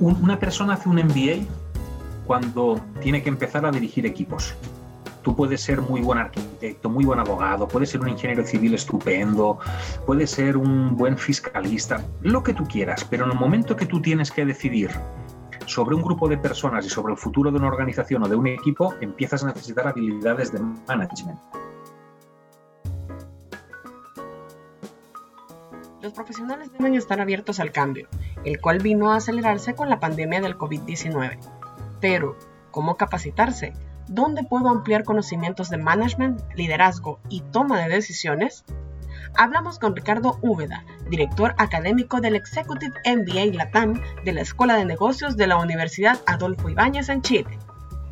una persona hace un MBA cuando tiene que empezar a dirigir equipos. Tú puedes ser muy buen arquitecto, muy buen abogado, puedes ser un ingeniero civil estupendo, puedes ser un buen fiscalista, lo que tú quieras, pero en el momento que tú tienes que decidir sobre un grupo de personas y sobre el futuro de una organización o de un equipo, empiezas a necesitar habilidades de management. Los profesionales deben estar abiertos al cambio, el cual vino a acelerarse con la pandemia del COVID-19. Pero, ¿cómo capacitarse? ¿Dónde puedo ampliar conocimientos de management, liderazgo y toma de decisiones? Hablamos con Ricardo Úbeda, director académico del Executive MBA Latam de la Escuela de Negocios de la Universidad Adolfo Ibáñez en Chile.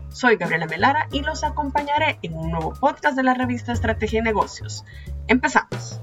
Soy Gabriela Melara y los acompañaré en un nuevo podcast de la revista Estrategia y Negocios. Empezamos.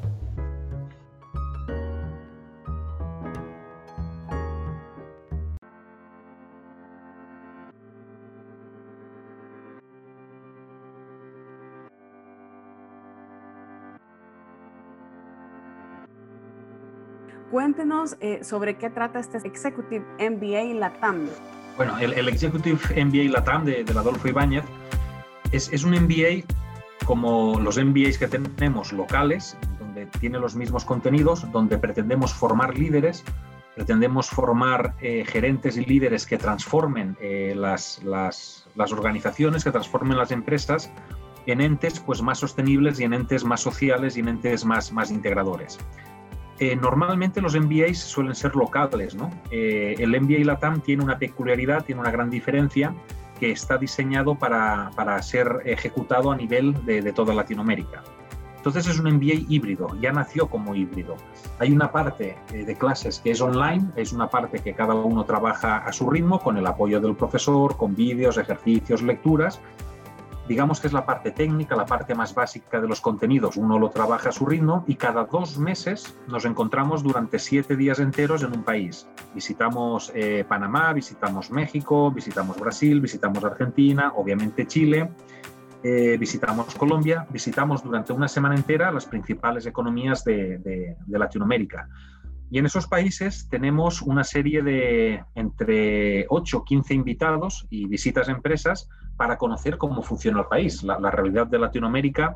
Cuéntenos eh, sobre qué trata este Executive MBA LATAM. Bueno, el, Executive MBA LATAM de, de Adolfo Ibáñez es, es, un MBA como los MBAs que tenemos locales, donde tiene los mismos contenidos, donde pretendemos formar líderes, pretendemos formar eh, gerentes y líderes que transformen eh, las, las, las, organizaciones, que transformen las empresas en entes pues, más sostenibles y en entes más sociales y en entes más, más integradores. Eh, normalmente los MBAs suelen ser locales, ¿no? Eh, el MBA LATAM tiene una peculiaridad, tiene una gran diferencia, que está diseñado para, para ser ejecutado a nivel de, de, toda Latinoamérica. Entonces es un MBA híbrido, ya nació como híbrido. Hay una parte eh, de clases que es online, es una parte que cada uno trabaja a su ritmo, con el apoyo del profesor, con vídeos, ejercicios, lecturas, digamos que es la parte técnica, la parte más básica de los contenidos. Uno lo trabaja a su ritmo y cada dos meses nos encontramos durante siete días enteros en un país. Visitamos eh, Panamá, visitamos México, visitamos Brasil, visitamos Argentina, obviamente Chile. Eh, visitamos Colombia, visitamos durante una semana entera las principales economías de, Latinoamérica. Y en esos países tenemos una serie de entre 8 o 15 invitados y visitas a empresas para conocer cómo funciona el país. La, realidad de Latinoamérica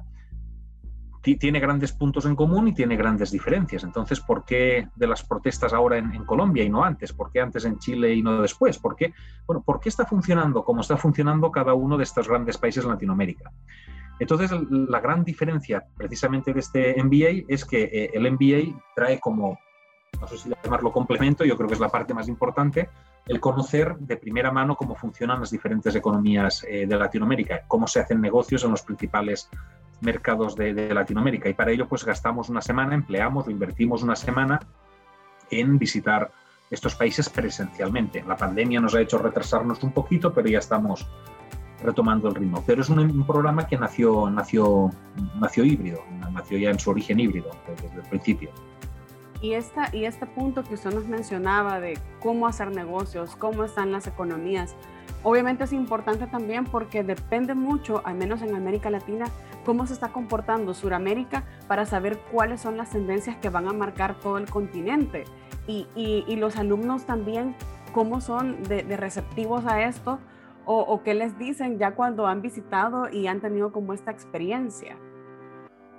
tiene grandes puntos en común y tiene grandes diferencias. Entonces, ¿por qué de las protestas ahora en, en, Colombia y no antes? ¿Por qué antes en Chile y no después? ¿Por qué, bueno, ¿por qué está funcionando como está funcionando cada uno de estos grandes países en Latinoamérica? Entonces, la gran diferencia precisamente de este MBA es que eh, el MBA trae como no sé si llamarlo complemento, yo creo que es la parte más importante, el conocer de primera mano cómo funcionan las diferentes economías eh, de Latinoamérica, cómo se hacen negocios en los principales mercados de, de, Latinoamérica. Y para ello, pues gastamos una semana, empleamos o invertimos una semana en visitar estos países presencialmente. La pandemia nos ha hecho retrasarnos un poquito, pero ya estamos retomando el ritmo. Pero es un, un programa que nació, nació, nació híbrido, nació ya en su origen híbrido desde el principio. Y, esta, y este punto que usted nos mencionaba de cómo hacer negocios, cómo están las economías, obviamente es importante también porque depende mucho, al menos en América Latina, cómo se está comportando Sudamérica para saber cuáles son las tendencias que van a marcar todo el continente. Y, los alumnos también, cómo son de, receptivos a esto o qué les dicen ya cuando han visitado y han tenido como esta experiencia.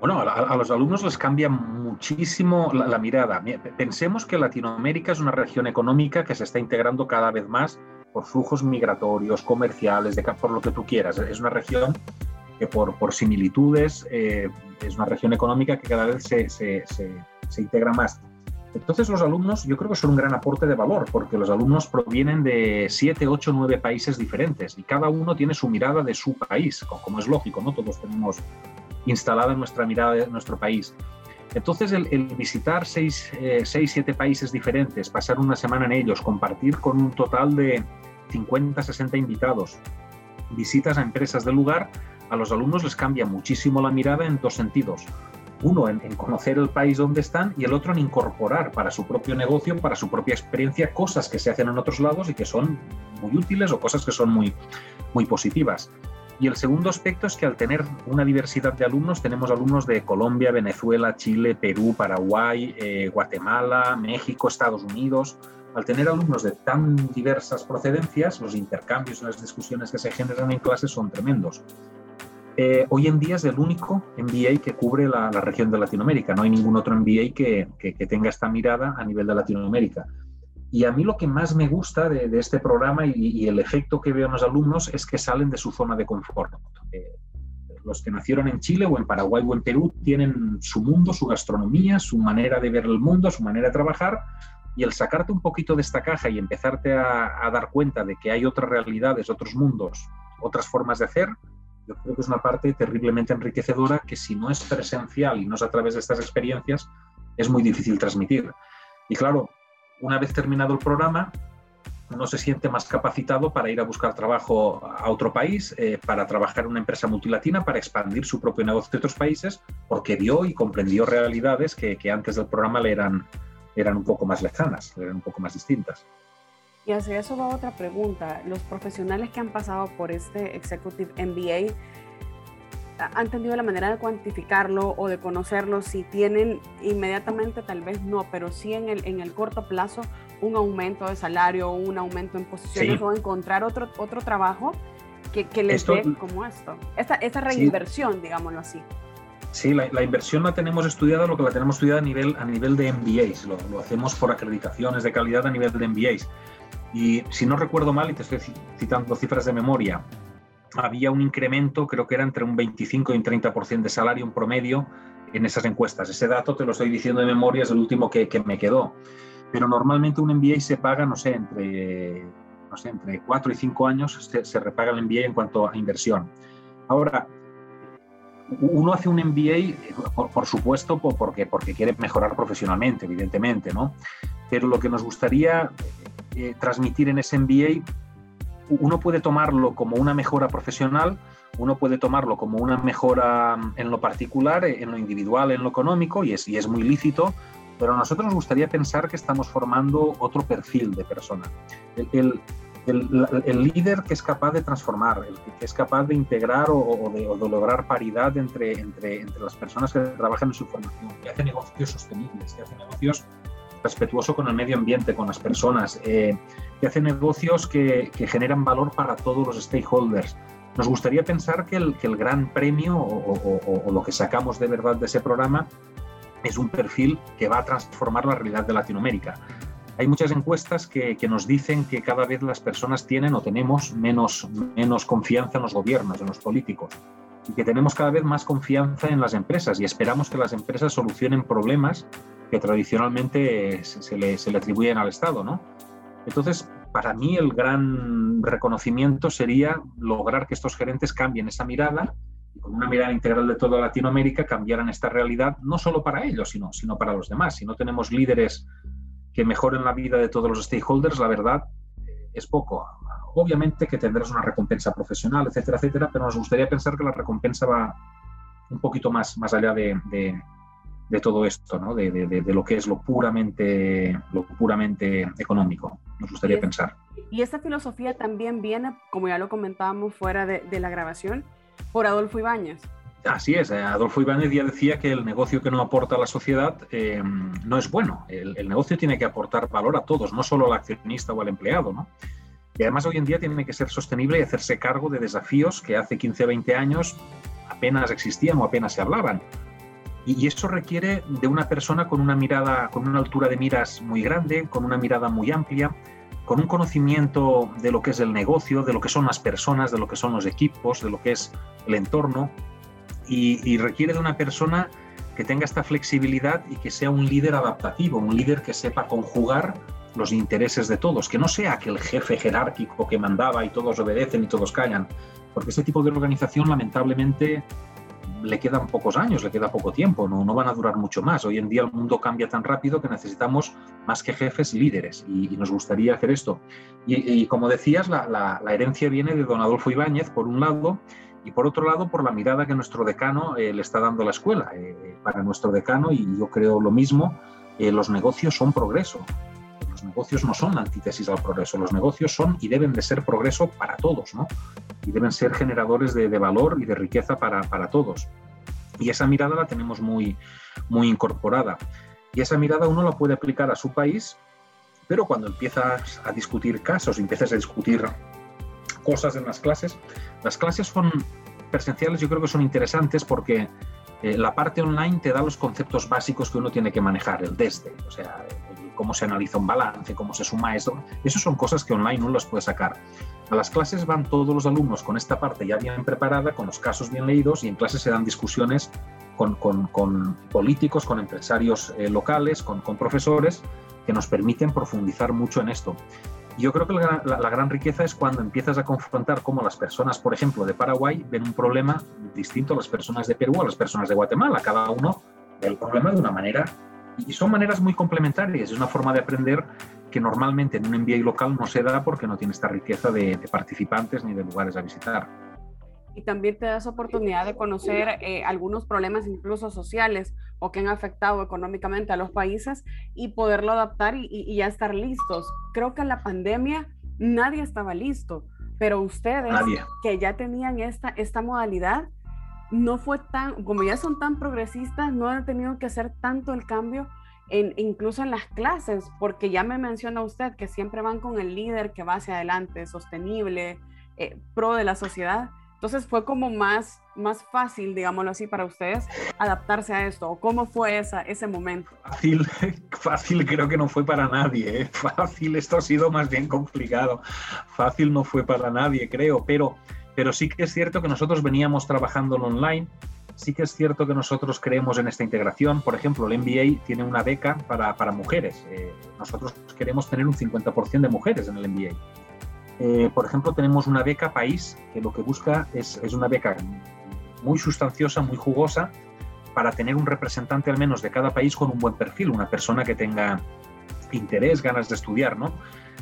Bueno, a, a, los alumnos les cambia muchísimo la, mirada. Pensemos que Latinoamérica es una región económica que se está integrando cada vez más por flujos migratorios, comerciales, por lo que tú quieras. Es una región que por, similitudes eh, es una región económica que cada vez se, integra más. Entonces los alumnos yo creo que son un gran aporte de valor porque los alumnos provienen de 7, 8, 9 países diferentes y cada uno tiene su mirada de su país, como es lógico, ¿no? Todos tenemos instalada en nuestra mirada de nuestro país. Entonces, el, visitar seis, eh, seis, siete países diferentes, pasar una semana en ellos, compartir con un total de 50, 60 invitados, visitas a empresas del lugar, a los alumnos les cambia muchísimo la mirada en dos sentidos. Uno, en, en, conocer el país donde están y el otro en incorporar para su propio negocio, para su propia experiencia, cosas que se hacen en otros lados y que son muy útiles o cosas que son muy, muy positivas. Y el segundo aspecto es que al tener una diversidad de alumnos, tenemos alumnos de Colombia, Venezuela, Chile, Perú, Paraguay, eh, Guatemala, México, Estados Unidos, al tener alumnos de tan diversas procedencias, los intercambios las discusiones que se generan en clase son tremendos. Eh, hoy en día es el único MBA que cubre la, región de Latinoamérica. No hay ningún otro MBA que, tenga esta mirada a nivel de Latinoamérica. Y a mí lo que más me gusta de, este programa y, el efecto que veo en los alumnos es que salen de su zona de confort. Eh, los que nacieron en Chile o en Paraguay o en Perú tienen su mundo, su gastronomía, su manera de ver el mundo, su manera de trabajar. Y el sacarte un poquito de esta caja y empezarte a dar cuenta de que hay otras realidades, otros mundos, otras formas de hacer, yo creo que es una parte terriblemente enriquecedora que si no es presencial y no es a través de estas experiencias, es muy difícil transmitir. Y claro, una vez terminado el programa, uno se siente más capacitado para ir a buscar trabajo a otro país, eh, para trabajar en una empresa multilatina, para expandir su propio negocio a otros países, porque vio y comprendió realidades que, que antes del programa le eran, eran un poco más lejanas, eran un poco más distintas. Y hacia eso va otra pregunta. Los profesionales que han pasado por este Executive MBA han tenido la manera de cuantificarlo o de conocerlo, si tienen inmediatamente, tal vez no, pero sí en el, en el corto plazo un aumento de salario, un aumento en posiciones o encontrar otro, otro trabajo que, que les dé como esto. Esta, esta reinversión, digámoslo así. Sí, la, inversión la tenemos estudiada, lo que la tenemos estudiada a nivel, a nivel de MBAs, lo, lo hacemos por acreditaciones de calidad a nivel de MBAs. Y si no recuerdo mal, y te estoy citando cifras de memoria, había un incremento, creo que era entre un 25 y un 30% de salario en promedio en esas encuestas. Ese dato te lo estoy diciendo de memoria, es el último que, me quedó. Pero normalmente un MBA se paga, no sé, entre, no sé, entre 4 y 5 años se, repaga el MBA en cuanto a inversión. Ahora, uno hace un MBA, por, por, supuesto, porque, porque quiere mejorar profesionalmente, evidentemente, ¿no? Pero lo que nos gustaría eh, transmitir en ese MBA, uno puede tomarlo como una mejora profesional, uno puede tomarlo como una mejora mm, en lo particular, eh, en lo individual, en lo económico, y es, muy lícito, pero a nosotros nos gustaría pensar que estamos formando otro perfil de persona. El, líder que es capaz de transformar, que es capaz de integrar o, de, lograr paridad entre, entre, entre, las personas que trabajan en su formación, que hace negocios sostenibles, que hace negocios respetuoso con el medio ambiente, con las personas, eh, que hace negocios que, generan valor para todos los stakeholders. Nos gustaría pensar que el, que el gran premio o, lo que sacamos de verdad de ese programa es un perfil que va a transformar la realidad de Latinoamérica. Hay muchas encuestas que, que, nos dicen que cada vez las personas tienen o tenemos menos, menos confianza en los gobiernos, en los políticos, y que tenemos cada vez más confianza en las empresas y esperamos que las empresas solucionen problemas que tradicionalmente se le, se le atribuyen al Estado, ¿no? Entonces, para mí el gran reconocimiento sería lograr que estos gerentes cambien esa mirada y con una mirada integral de toda Latinoamérica cambiaran esta realidad, no solo para ellos, sino, sino para los demás. Si no tenemos líderes que mejoren la vida de todos los stakeholders, la verdad eh, es poco. Obviamente que tendrás una recompensa profesional, etcétera, etcétera, pero nos gustaría pensar que la recompensa va un poquito más, más allá de, de todo esto, ¿no? de, de, de, lo que es lo puramente, lo puramente económico, nos gustaría pensar. Y esta filosofía también viene, como ya lo comentábamos fuera de, la grabación, por Adolfo Ibáñez. Así es, eh, Adolfo Ibáñez ya decía que el negocio que no aporta a la sociedad eh, no es bueno. El, el, negocio tiene que aportar valor a todos, no solo al accionista o al empleado. ¿no? Y además hoy en día tiene que ser sostenible y hacerse cargo de desafíos que hace 15 o 20 años apenas existían o apenas se hablaban y, eso requiere de una persona con una mirada, con una altura de miras muy grande, con una mirada muy amplia, con un conocimiento de lo que es el negocio, de lo que son las personas, de lo que son los equipos, de lo que es el entorno, y, requiere de una persona que tenga esta flexibilidad y que sea un líder adaptativo, un líder que sepa conjugar los intereses de todos, que no sea aquel jefe jerárquico que mandaba y todos obedecen y todos callan, porque ese tipo de organización lamentablemente le quedan pocos años, le queda poco tiempo, no, no van a durar mucho más. Hoy en día el mundo cambia tan rápido que necesitamos más que jefes, líderes, y, nos gustaría hacer esto. Y, como decías, la, la, herencia viene de don Adolfo Ibáñez, por un lado, y por otro lado, por la mirada que nuestro decano eh, le está dando a la escuela. Eh, para nuestro decano, y yo creo lo mismo, eh, los negocios son progreso. Los negocios no son antítesis al progreso, los negocios son y deben de ser progreso para todos, ¿no? Y deben ser generadores de, valor y de riqueza para, para, todos. Y esa mirada la tenemos muy, muy incorporada. Y esa mirada uno la puede aplicar a su país Pero cuando empiezas a discutir casos, empiezas a discutir cosas en las clases, las clases son presenciales, yo creo que son interesantes porque eh, la parte online te da los conceptos básicos que uno tiene que manejar, el desde, o sea, cómo se analiza un balance, cómo se suma esto. Eso son cosas que online uno las puede sacar. A las clases van todos los alumnos con esta parte ya bien preparada, con los casos bien leídos y en clase se dan discusiones con, políticos, con empresarios eh, locales, con, profesores que nos permiten profundizar mucho en esto. Yo creo que la, gran riqueza es cuando empiezas a confrontar cómo las personas, por ejemplo, de Paraguay ven un problema distinto a las personas de Perú, a las personas de Guatemala. Cada uno el problema de una manera y son maneras muy complementarias. Es una forma de aprender que normalmente en un MBA local no se da porque no tiene esta riqueza de, participantes ni de lugares a visitar. Y también te das oportunidad de conocer eh, algunos problemas incluso sociales o que han afectado económicamente a los países y poderlo adaptar y, ya estar listos. Creo que en la pandemia nadie estaba listo, pero ustedes que ya tenían esta, esta modalidad, no fue tan, como ya son tan progresistas, no han tenido que hacer tanto el cambio, en, incluso en las clases, porque ya me menciona usted que siempre van con el líder que va hacia adelante, sostenible, eh, pro de la sociedad. Entonces fue como más, más fácil, digámoslo así, para ustedes adaptarse a esto. ¿Cómo fue esa, ese momento? Fácil, fácil creo que no fue para nadie. ¿eh? Fácil, esto ha sido más bien complicado. Fácil no fue para nadie, creo, pero pero sí que es cierto que nosotros veníamos trabajando online, sí que es cierto que nosotros creemos en esta integración. Por ejemplo, el MBA tiene una beca para, para mujeres. Eh, nosotros queremos tener un 50% de mujeres en el MBA. Eh, por ejemplo, tenemos una beca país que lo que busca es, es una beca muy sustanciosa, muy jugosa, para tener un representante al menos de cada país con un buen perfil, una persona que tenga interés, ganas de estudiar, ¿no?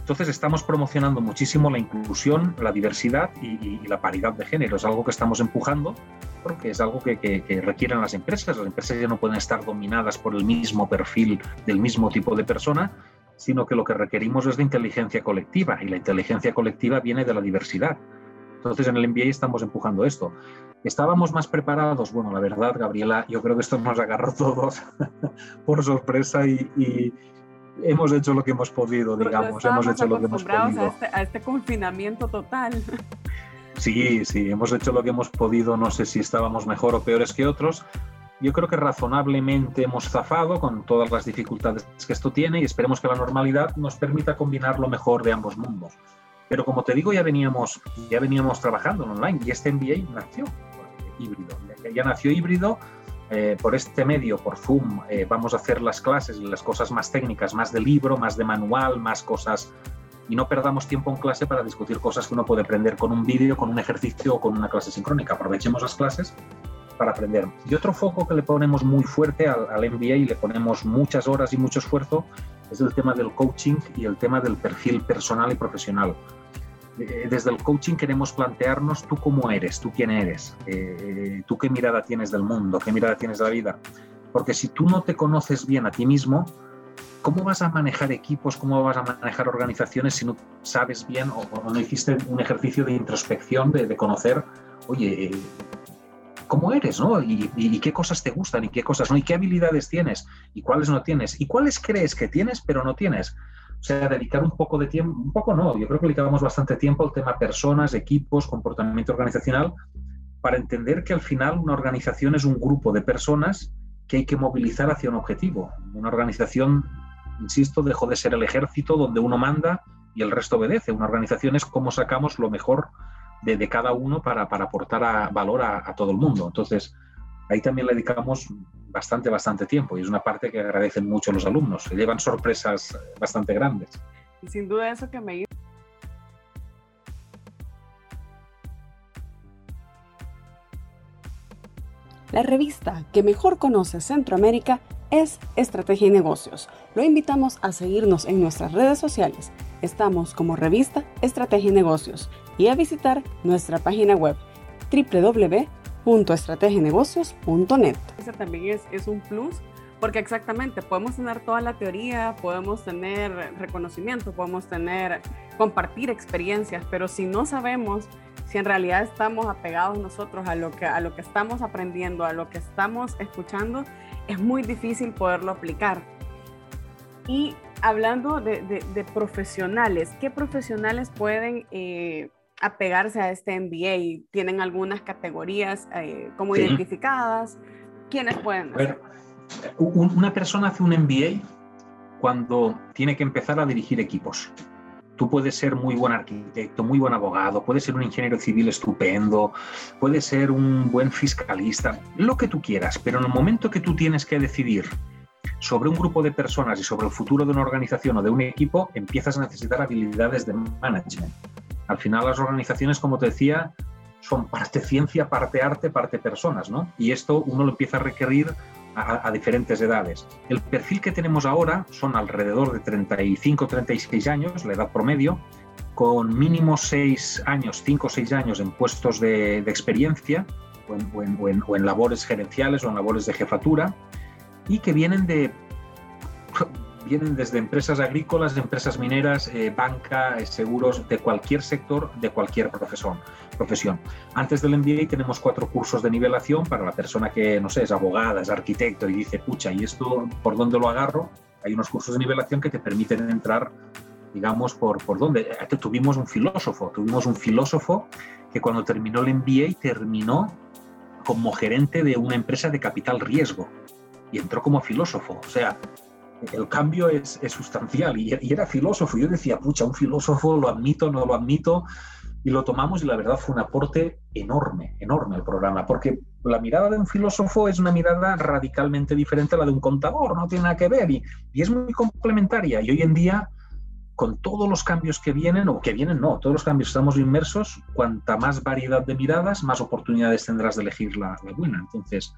Entonces estamos promocionando muchísimo la inclusión, la diversidad y, la paridad de género. Es algo que estamos empujando porque es algo que, requieren las empresas. Las empresas ya no pueden estar dominadas por el mismo perfil del mismo tipo de persona, sino que lo que requerimos es de inteligencia colectiva y la inteligencia colectiva viene de la diversidad. Entonces en el MBA estamos empujando esto. ¿Estábamos más preparados? Bueno, la verdad, Gabriela, yo creo que esto nos agarró todos por sorpresa y, hemos hecho lo que hemos podido, digamos, hemos hecho lo que hemos podido. A este, a este confinamiento total. Sí, sí, hemos hecho lo que hemos podido, no sé si estábamos mejor o peores que otros. Yo creo que razonablemente hemos zafado con todas las dificultades que esto tiene y esperemos que la normalidad nos permita combinar lo mejor de ambos mundos. Pero como te digo, ya veníamos, ya veníamos trabajando en online y este MBA nació híbrido. Ya nació híbrido eh, por este medio, por Zoom, eh, vamos a hacer las clases las cosas más técnicas, más de libro, más de manual, más cosas y no perdamos tiempo en clase para discutir cosas que uno puede aprender con un vídeo, con un ejercicio o con una clase sincrónica. Aprovechemos las clases para aprender. Y otro foco que le ponemos muy fuerte al, al MBA y le ponemos muchas horas y mucho esfuerzo es el tema del coaching y el tema del perfil personal y profesional. Eh, desde el coaching queremos plantearnos tú cómo eres, tú quién eres, eh, tú qué mirada tienes del mundo, qué mirada tienes de la vida. Porque si tú no te conoces bien a ti mismo, ¿cómo vas a manejar equipos, cómo vas a manejar organizaciones si no sabes bien o, no hiciste un ejercicio de introspección, de, conocer, oye, cómo eres, ¿no? Y, qué cosas te gustan y qué cosas no, y qué habilidades tienes y cuáles no tienes y cuáles crees que tienes pero no tienes. Sea, dedicar un poco de tiempo, un poco no, yo creo que dedicamos bastante tiempo al tema personas, equipos, comportamiento organizacional, para entender que al final una organización es un grupo de personas que hay que movilizar hacia un objetivo. Una organización, insisto, dejó de ser el ejército donde uno manda y el resto obedece. Una organización es cómo sacamos lo mejor de, cada uno para, aportar valor a, a todo el mundo. Entonces, ahí también le dedicamos bastante, bastante tiempo y es una parte que agradecen mucho los alumnos, se llevan sorpresas bastante grandes. Sin duda eso que me La revista que mejor conoce Centroamérica es Estrategia y Negocios. Lo invitamos a seguirnos en nuestras redes sociales. Estamos como revista Estrategia y Negocios y a visitar nuestra página web www .estrategienegocios.net. Ese también es, es un plus porque exactamente podemos tener toda la teoría, podemos tener reconocimiento, podemos tener, compartir experiencias, pero si no sabemos si en realidad estamos apegados nosotros a lo que, a lo que estamos aprendiendo, a lo que estamos escuchando, es muy difícil poderlo aplicar. Y hablando de, profesionales, ¿qué profesionales pueden eh, apegarse a este MBA? ¿Tienen algunas categorías eh, como identificadas? ¿Quiénes pueden? Ver, una persona hace un MBA cuando tiene que empezar a dirigir equipos. Tú puedes ser muy buen arquitecto, muy buen abogado, puedes ser un ingeniero civil estupendo, puedes ser un buen fiscalista, lo que tú quieras, pero en el momento que tú tienes que decidir sobre un grupo de personas y sobre el futuro de una organización o de un equipo, empiezas a necesitar habilidades de management. Al final las organizaciones, como te decía, son parte ciencia, parte arte, parte personas, ¿no? Y esto uno lo empieza a requerir a, diferentes edades. El perfil que tenemos ahora son alrededor de 35, 36 años, la edad promedio, con mínimo 6 años, 5 o 6 años en puestos de, experiencia o en, labores gerenciales o en labores de jefatura y que vienen de vienen desde empresas agrícolas, empresas mineras, eh, banca, eh, seguros, de cualquier sector, de cualquier profesión, profesión. Antes del MBA tenemos cuatro cursos de nivelación para la persona que, no sé, es abogada, es arquitecto y dice, pucha, ¿y esto por dónde lo agarro? Hay unos cursos de nivelación que te permiten entrar, digamos, por, por dónde. Aquí tuvimos un filósofo, tuvimos un filósofo que cuando terminó el MBA terminó como gerente de una empresa de capital riesgo y entró como filósofo. O sea, el cambio es, sustancial y, era filósofo. Yo decía, pucha, un filósofo, lo admito, no lo admito, y lo tomamos y la verdad fue un aporte enorme, enorme al programa, porque la mirada de un filósofo es una mirada radicalmente diferente a la de un contador, no tiene nada que ver y, es muy complementaria. Y hoy en día, con todos los cambios que vienen, o que vienen, no, todos los cambios estamos inmersos, cuanta más variedad de miradas, más oportunidades tendrás de elegir la buena. Entonces,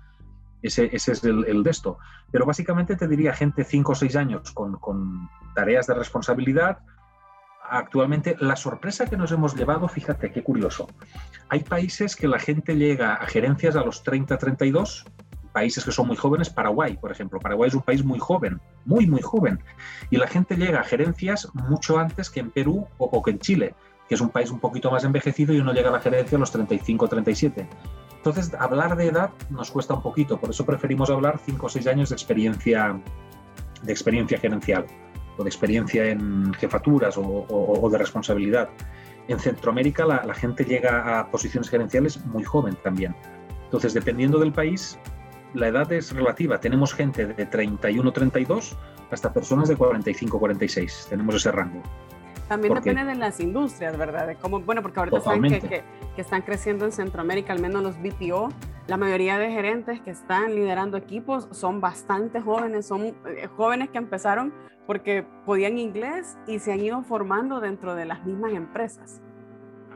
ese, es el, de esto. Pero básicamente te diría gente 5 o 6 años con, tareas de responsabilidad. Actualmente, la sorpresa que nos hemos llevado, fíjate qué curioso. Hay países que la gente llega a gerencias a los 30, 32, países que son muy jóvenes, Paraguay, por ejemplo. Paraguay es un país muy joven, muy, muy joven. Y la gente llega a gerencias mucho antes que en Perú o, que en Chile, que es un país un poquito más envejecido y uno llega a la gerencia a los 35, 37. Entonces, hablar de edad nos cuesta un poquito, por eso preferimos hablar 5 o 6 años de experiencia, de experiencia gerencial o de experiencia en jefaturas o, de responsabilidad. En Centroamérica la, gente llega a posiciones gerenciales muy joven también. Entonces, dependiendo del país, la edad es relativa. Tenemos gente de 31, 32 hasta personas de 45, 46. Tenemos ese rango. También depende de las industrias, ¿verdad? De cómo, bueno, porque ahorita saben que, que, están creciendo en Centroamérica, al menos los BPO, la mayoría de gerentes que están liderando equipos son bastante jóvenes, son eh, jóvenes que empezaron porque podían inglés y se han ido formando dentro de las mismas empresas.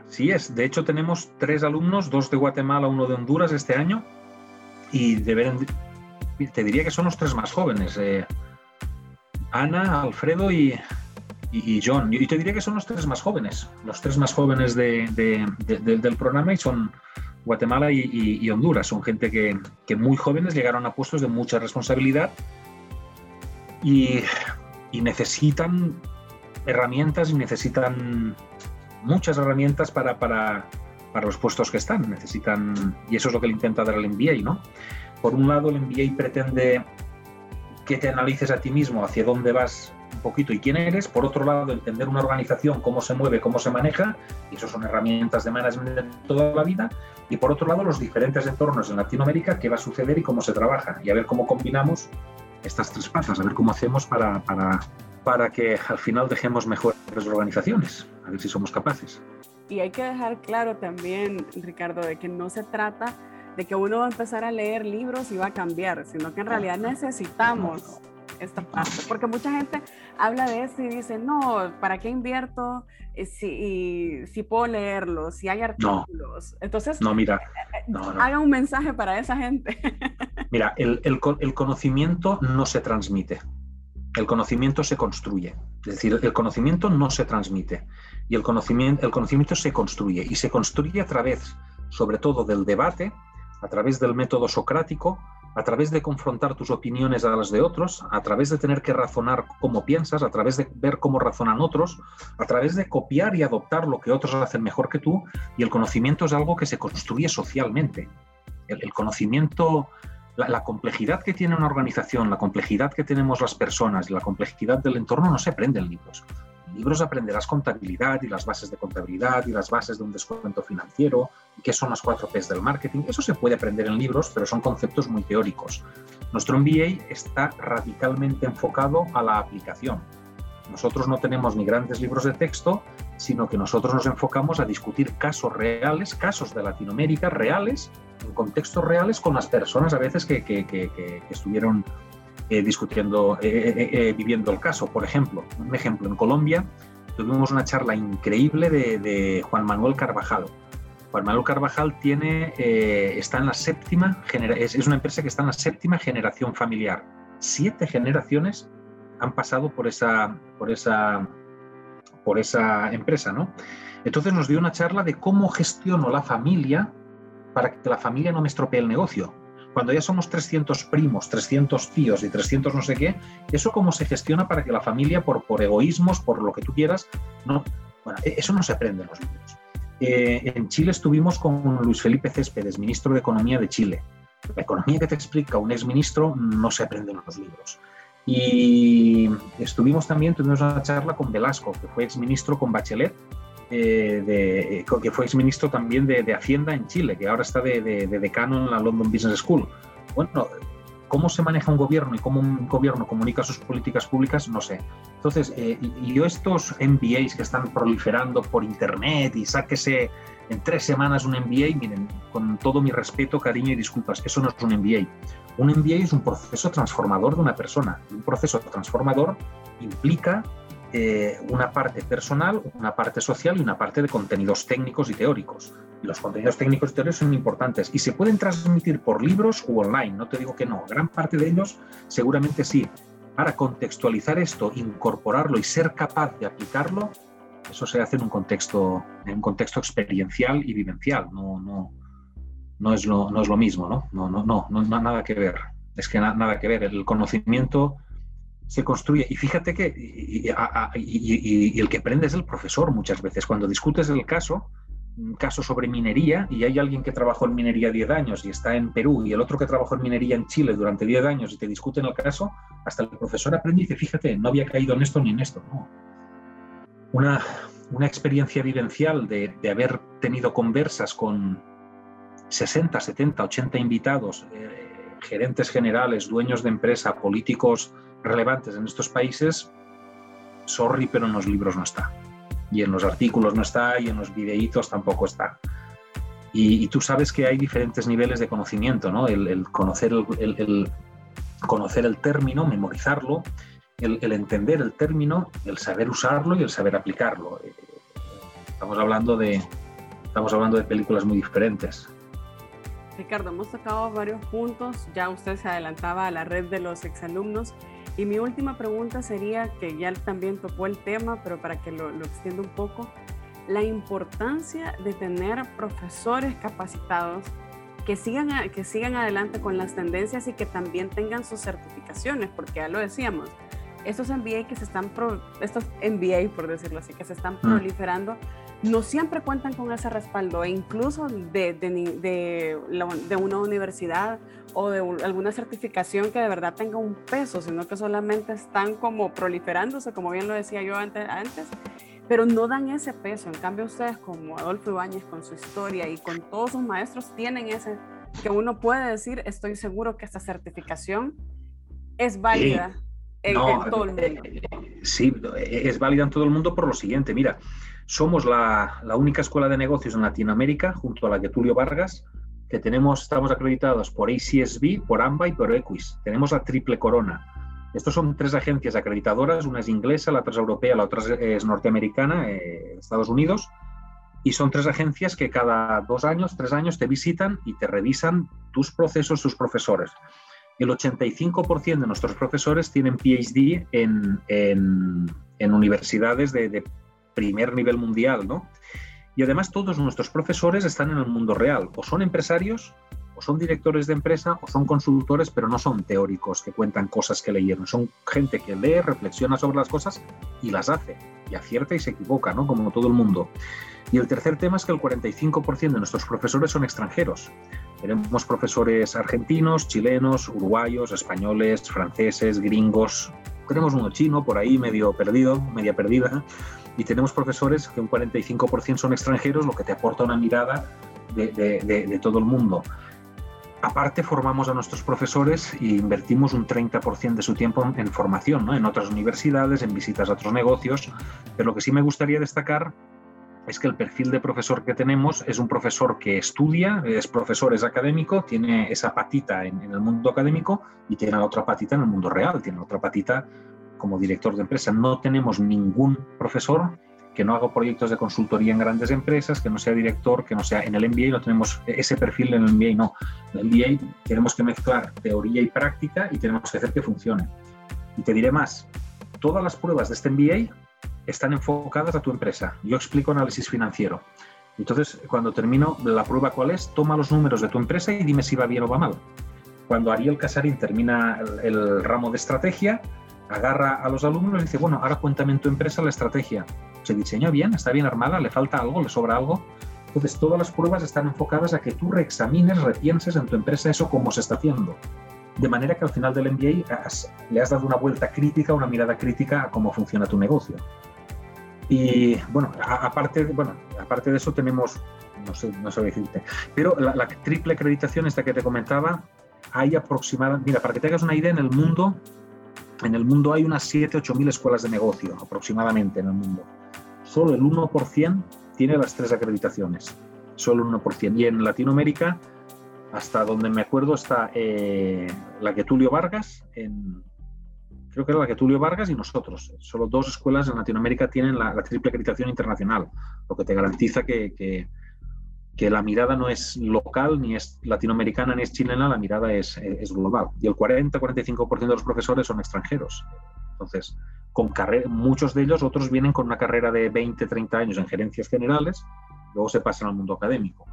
Sí es, de hecho tenemos tres alumnos, dos de Guatemala, uno de Honduras este año, y te diría que son los tres más jóvenes, eh, Ana, Alfredo y, y, John. Y te diría que son los tres más jóvenes, los tres más jóvenes de, del programa y son Guatemala y, Honduras. Son gente que, que, muy jóvenes llegaron a puestos de mucha responsabilidad y, necesitan herramientas y necesitan muchas herramientas para, para, para, los puestos que están. Necesitan, y eso es lo que le intenta dar el MBA, ¿no? Por un lado, el MBA pretende que te analices a ti mismo hacia dónde vas un poquito y quién eres, por otro lado entender una organización, cómo se mueve, cómo se maneja, y eso son herramientas de management de toda la vida, y por otro lado los diferentes entornos en Latinoamérica, qué va a suceder y cómo se trabaja, y a ver cómo combinamos estas tres patas, a ver cómo hacemos para, para, para que al final dejemos mejores organizaciones, a ver si somos capaces. Y hay que dejar claro también, Ricardo, de que no se trata de que uno va a empezar a leer libros y va a cambiar, sino que en realidad necesitamos esta parte, porque mucha gente habla de esto y dice, no, ¿para qué invierto eh, si, si puedo leerlo, si hay artículos? Entonces, no, mira, eh, eh, haga un mensaje para esa gente. Mira, el, el, el conocimiento no se transmite, el conocimiento se construye. Es decir, el conocimiento no se transmite y el conocimiento, el conocimiento se construye y se construye a través, sobre todo, del debate, a través del método socrático, a través de confrontar tus opiniones a las de otros, a través de tener que razonar cómo piensas, a través de ver cómo razonan otros, a través de copiar y adoptar lo que otros hacen mejor que tú, y el conocimiento es algo que se construye socialmente. El, conocimiento la, complejidad que tiene una organización, la complejidad que tenemos las personas, la complejidad del entorno no se aprende en libros. Libros aprenderás contabilidad y las bases de contabilidad y las bases de un descuento financiero y qué son las cuatro P's del marketing. Eso se puede aprender en libros, pero son conceptos muy teóricos. Nuestro MBA está radicalmente enfocado a la aplicación. Nosotros no tenemos ni grandes libros de texto, sino que nosotros nos enfocamos a discutir casos reales, casos de Latinoamérica reales en contextos reales con las personas a veces que, que, estuvieron eh, discutiendo, eh, eh, viviendo el caso. Por ejemplo, un ejemplo, en Colombia tuvimos una charla increíble de, Juan Manuel Carvajal. Juan Manuel Carvajal tiene, está en la séptima, es, es una empresa que está en la séptima generación familiar. Siete generaciones han pasado por esa, por esa, por esa empresa, ¿no? Entonces nos dio una charla de cómo gestiono la familia para que la familia no me estropee el negocio. Cuando ya somos 300 primos, 300 tíos y 300 no sé qué, ¿eso cómo se gestiona para que la familia, por, por egoísmos, por lo que tú quieras, no? Bueno, e, eso no se aprende en los libros. Eh, en Chile estuvimos con Luis Felipe Céspedes, ministro de Economía de Chile. La economía que te explica un exministro no se aprende en los libros. Y estuvimos también, tuvimos una charla con Velasco, que fue exministro con Bachelet, eh, de, que fue exministro también de, Hacienda en Chile, que ahora está de, decano en la London Business School. Bueno, cómo se maneja un gobierno y cómo un gobierno comunica sus políticas públicas, no sé. Entonces, eh, yo estos MBAs que están proliferando por internet y sáquese en tres semanas un MBA, miren, con todo mi respeto, cariño y disculpas, eso no es un MBA. Un MBA es un proceso transformador de una persona. Un proceso transformador implica eh, una parte personal, una parte social y una parte de contenidos técnicos y teóricos. los contenidos técnicos y teóricos son importantes y se pueden transmitir por libros u online, no te digo que no, gran parte de ellos seguramente sí. Para contextualizar esto, incorporarlo y ser capaz de aplicarlo, eso se hace en un contexto, en un contexto experiencial y vivencial, no, no, no, es, lo, no es lo mismo, ¿no? No, no, no, no, nada que ver. Es que nada que ver. El conocimiento se construye. Y fíjate que y, el que aprende es el profesor muchas veces. Cuando discutes el caso, un caso sobre minería, y hay alguien que trabajó en minería 10 años y está en Perú, y el otro que trabajó en minería en Chile durante 10 años y te discuten el caso, hasta el profesor aprende y dice, fíjate, no había caído en esto ni en esto. Una, una experiencia vivencial de, de, haber tenido conversas con 60, 70, 80 invitados, eh, gerentes generales, dueños de empresa, políticos relevantes en estos países, sorry, pero en los libros no está. Y en los artículos no está, y en los videitos tampoco está. Y, tú sabes que hay diferentes niveles de conocimiento, ¿no? El, conocer, el, conocer el término, memorizarlo, el, entender el término, el saber usarlo y el saber aplicarlo. Estamos hablando de, estamos hablando de películas muy diferentes. Ricardo, hemos tocado varios puntos, ya usted se adelantaba a la red de los exalumnos y mi última pregunta sería, que ya también tocó el tema, pero para que lo, lo extienda un poco, la importancia de tener profesores capacitados que sigan, que sigan adelante con las tendencias y que también tengan sus certificaciones, porque ya lo decíamos, estos MBA que se están, estos MBA por decirlo así, que se están mm. proliferando, no siempre cuentan con ese respaldo, e incluso de, de, de, una universidad o de alguna certificación que de verdad tenga un peso, sino que solamente están como proliferándose, como bien lo decía yo antes, antes pero no dan ese peso. En cambio, ustedes como Adolfo Ibáñez, con su historia y con todos sus maestros, tienen ese que uno puede decir, estoy seguro que esta certificación es válida en, todo el mundo. Eh, sí, es válida en todo el mundo por lo siguiente, mira, somos la, única escuela de negocios en Latinoamérica, junto a la que Tulio Vargas, que tenemos, estamos acreditados por ACSB, por AMBA y por EQUIS. Tenemos la triple corona. Estos son tres agencias acreditadoras, una es inglesa, la otra es europea, la otra es norteamericana, eh, Estados Unidos, y son tres agencias que cada dos años, tres años te visitan y te revisan tus procesos, tus profesores. El 85% de nuestros profesores tienen PhD en, en, universidades de, de, primer nivel mundial, ¿no? Y además todos nuestros profesores están en el mundo real, o son empresarios, o son directores de empresa o son consultores, pero no son teóricos que cuentan cosas que leyeron. Son gente que lee, reflexiona sobre las cosas y las hace. Y acierta y se equivoca, ¿no? Como todo el mundo. Y el tercer tema es que el 45% de nuestros profesores son extranjeros. Tenemos profesores argentinos, chilenos, uruguayos, españoles, franceses, gringos. Tenemos uno chino por ahí medio perdido, media perdida. Y tenemos profesores que un 45% son extranjeros, lo que te aporta una mirada de, todo el mundo. Aparte, formamos a nuestros profesores e invertimos un 30% de su tiempo en, formación, en otras universidades, en visitas a otros negocios. Pero lo que sí me gustaría destacar es que el perfil de profesor que tenemos es un profesor que estudia, es profesor, es académico, tiene esa patita en, en el mundo académico y tiene la otra patita en el mundo real, tiene otra patita como director de empresa. No tenemos ningún profesor que no haga proyectos de consultoría en grandes empresas, que no sea director, que no sea en el MBA, no tenemos ese perfil en el MBA, no. En el MBA tenemos que mezclar teoría y práctica y tenemos que hacer que funcione. Y te diré más, todas las pruebas de este MBA están enfocadas a tu empresa. Yo explico análisis financiero. Entonces, cuando termino la prueba cuál es, toma los números de tu empresa y dime si va bien o va mal. Cuando Ariel Casarín termina el, el ramo de estrategia, agarra a los alumnos y dice, bueno, ahora cuéntame en tu empresa la estrategia se diseñó bien, está bien armada, le falta algo, le sobra algo. Entonces, todas las pruebas están enfocadas a que tú reexamines, repienses en tu empresa eso cómo se está haciendo. De manera que al final del MBA le has dado una vuelta crítica, una mirada crítica a cómo funciona tu negocio. Y bueno, aparte, bueno, aparte de eso tenemos, no sé, no sé decirte, pero la, la triple acreditación esta que te comentaba, hay aproximadamente, mira, para que te hagas una idea, en el mundo, en el mundo hay unas 7, 8 mil escuelas de negocio aproximadamente en el mundo solo el 1% tiene las tres acreditaciones, solo el 1%. Y en Latinoamérica, hasta donde me acuerdo, está eh, la que Tulio Vargas, en, creo que era la que Tulio Vargas y nosotros. Solo dos escuelas en Latinoamérica tienen la, triple acreditación internacional, lo que te garantiza que, la mirada no es local, ni es latinoamericana, ni es chilena, la mirada es, global. Y el 40-45% de los profesores son extranjeros. Entonces, con muchos de ellos, otros vienen con una carrera de 20, 30 años en gerencias generales, luego se pasan al mundo académico.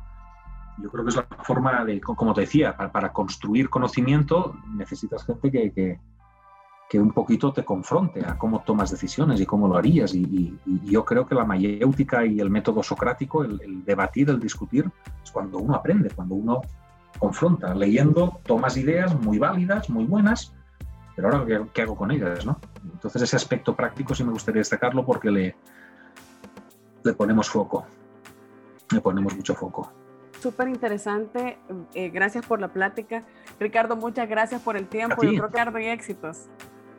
Yo creo que es la forma de, como te decía, para, construir conocimiento necesitas gente que, que, un poquito te confronte a cómo tomas decisiones y cómo lo harías. Y, yo creo que la mayéutica y el método socrático, el, el debatir, el discutir, es cuando uno aprende, cuando uno confronta. Leyendo tomas ideas muy válidas, muy buenas, pero ahora, ¿qué, hago con ellas? ¿no? Entonces, ese aspecto práctico sí me gustaría destacarlo porque le, le ponemos foco, le ponemos mucho foco. Súper interesante, eh, gracias por la plática. Ricardo, muchas gracias por el tiempo. Yo creo que haré éxitos.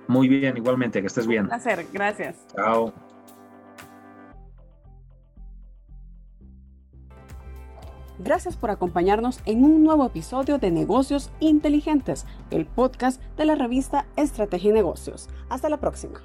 Muy bien, igualmente, que estés bien. Un placer, gracias. Chao. Gracias por acompañarnos en un nuevo episodio de Negocios Inteligentes, el podcast de la revista Estrategia y Negocios. Hasta la próxima.